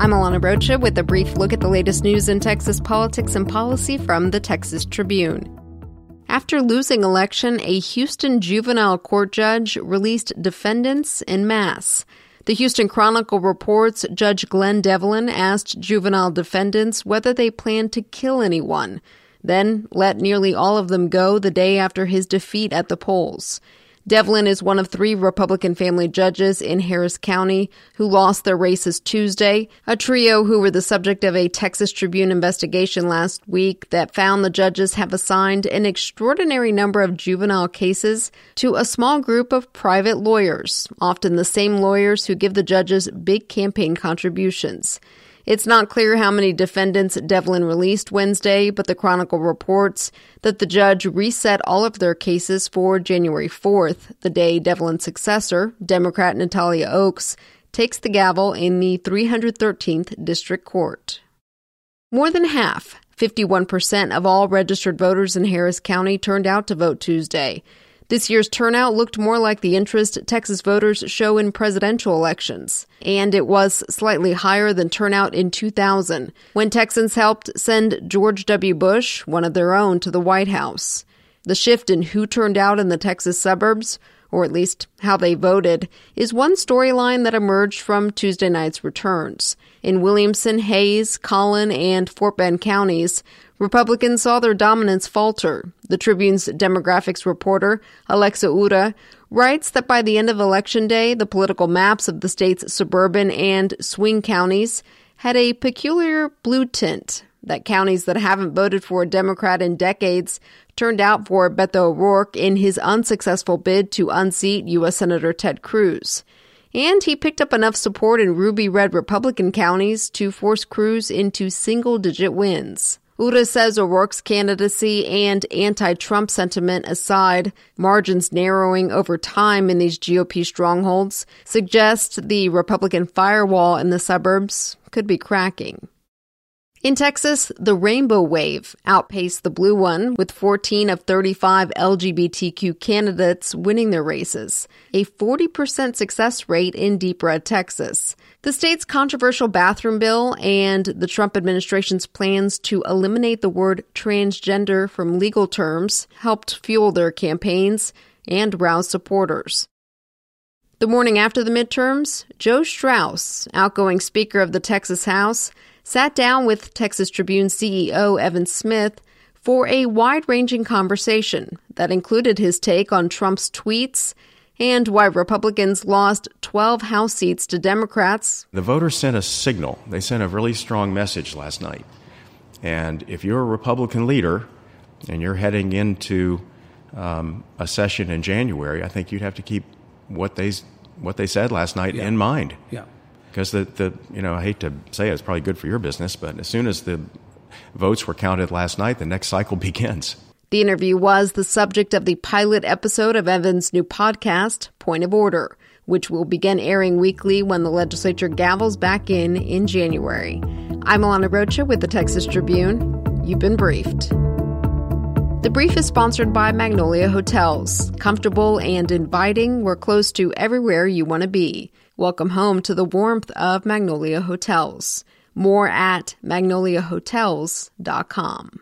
I'm Alana Rocha with a brief look at the latest news in Texas politics and policy from the Texas Tribune. After losing election, a Houston juvenile court judge released defendants in mass. The Houston Chronicle reports Judge Glenn Devlin asked juvenile defendants whether they planned to kill anyone, then let nearly all of them go the day after his defeat at the polls. Devlin is one of three Republican family judges in Harris County who lost their races Tuesday, a trio who were the subject of a Texas Tribune investigation last week that found the judges have assigned an extraordinary number of juvenile cases to a small group of private lawyers, often the same lawyers who give the judges big campaign contributions. It's not clear how many defendants Devlin released Wednesday, but the Chronicle reports that the judge reset all of their cases for January 4th, the day Devlin's successor, Democrat Natalia Oakes, takes the gavel in the 313th District Court. More than half, 51% of all registered voters in Harris County turned out to vote Tuesday. This year's turnout looked more like the interest Texas voters show in presidential elections, and it was slightly higher than turnout in 2000, when Texans helped send George W. Bush, one of their own, to the White House. The shift in who turned out in the Texas suburbs, or at least how they voted, is one storyline that emerged from Tuesday night's returns. In Williamson, Hays, Collin, and Fort Bend counties, Republicans saw their dominance falter. The Tribune's demographics reporter, Alexa Ura, writes that by the end of Election Day, the political maps of the state's suburban and swing counties had a peculiar blue tint. That counties that haven't voted for a Democrat in decades turned out for Beto O'Rourke in his unsuccessful bid to unseat U.S. Senator Ted Cruz. And he picked up enough support in ruby red Republican counties to force Cruz into single digit wins. Ura says O'Rourke's candidacy and anti Trump sentiment aside, margins narrowing over time in these GOP strongholds suggest the Republican firewall in the suburbs could be cracking. In Texas, the rainbow wave outpaced the blue one, with 14 of 35 LGBTQ candidates winning their races, a 40% success rate in deep red Texas. The state's controversial bathroom bill and the Trump administration's plans to eliminate the word transgender from legal terms helped fuel their campaigns and rouse supporters. The morning after the midterms, Joe Straus, outgoing Speaker of the Texas House, sat down with Texas Tribune CEO Evan Smith for a wide ranging conversation that included his take on Trump's tweets and why Republicans lost 12 House seats to Democrats. The voters sent a signal. They sent a really strong message last night. And if you're a Republican leader and you're heading into um, a session in January, I think you'd have to keep what they what they said last night yeah. in mind. Yeah because the, the you know I hate to say it, it's probably good for your business, but as soon as the votes were counted last night, the next cycle begins. The interview was the subject of the pilot episode of Evan's new podcast, Point of Order, which will begin airing weekly when the legislature gavels back in in January. I'm Alana Rocha with the Texas Tribune. You've been briefed. The brief is sponsored by Magnolia Hotels. Comfortable and inviting, we're close to everywhere you want to be. Welcome home to the warmth of Magnolia Hotels. More at magnoliahotels.com.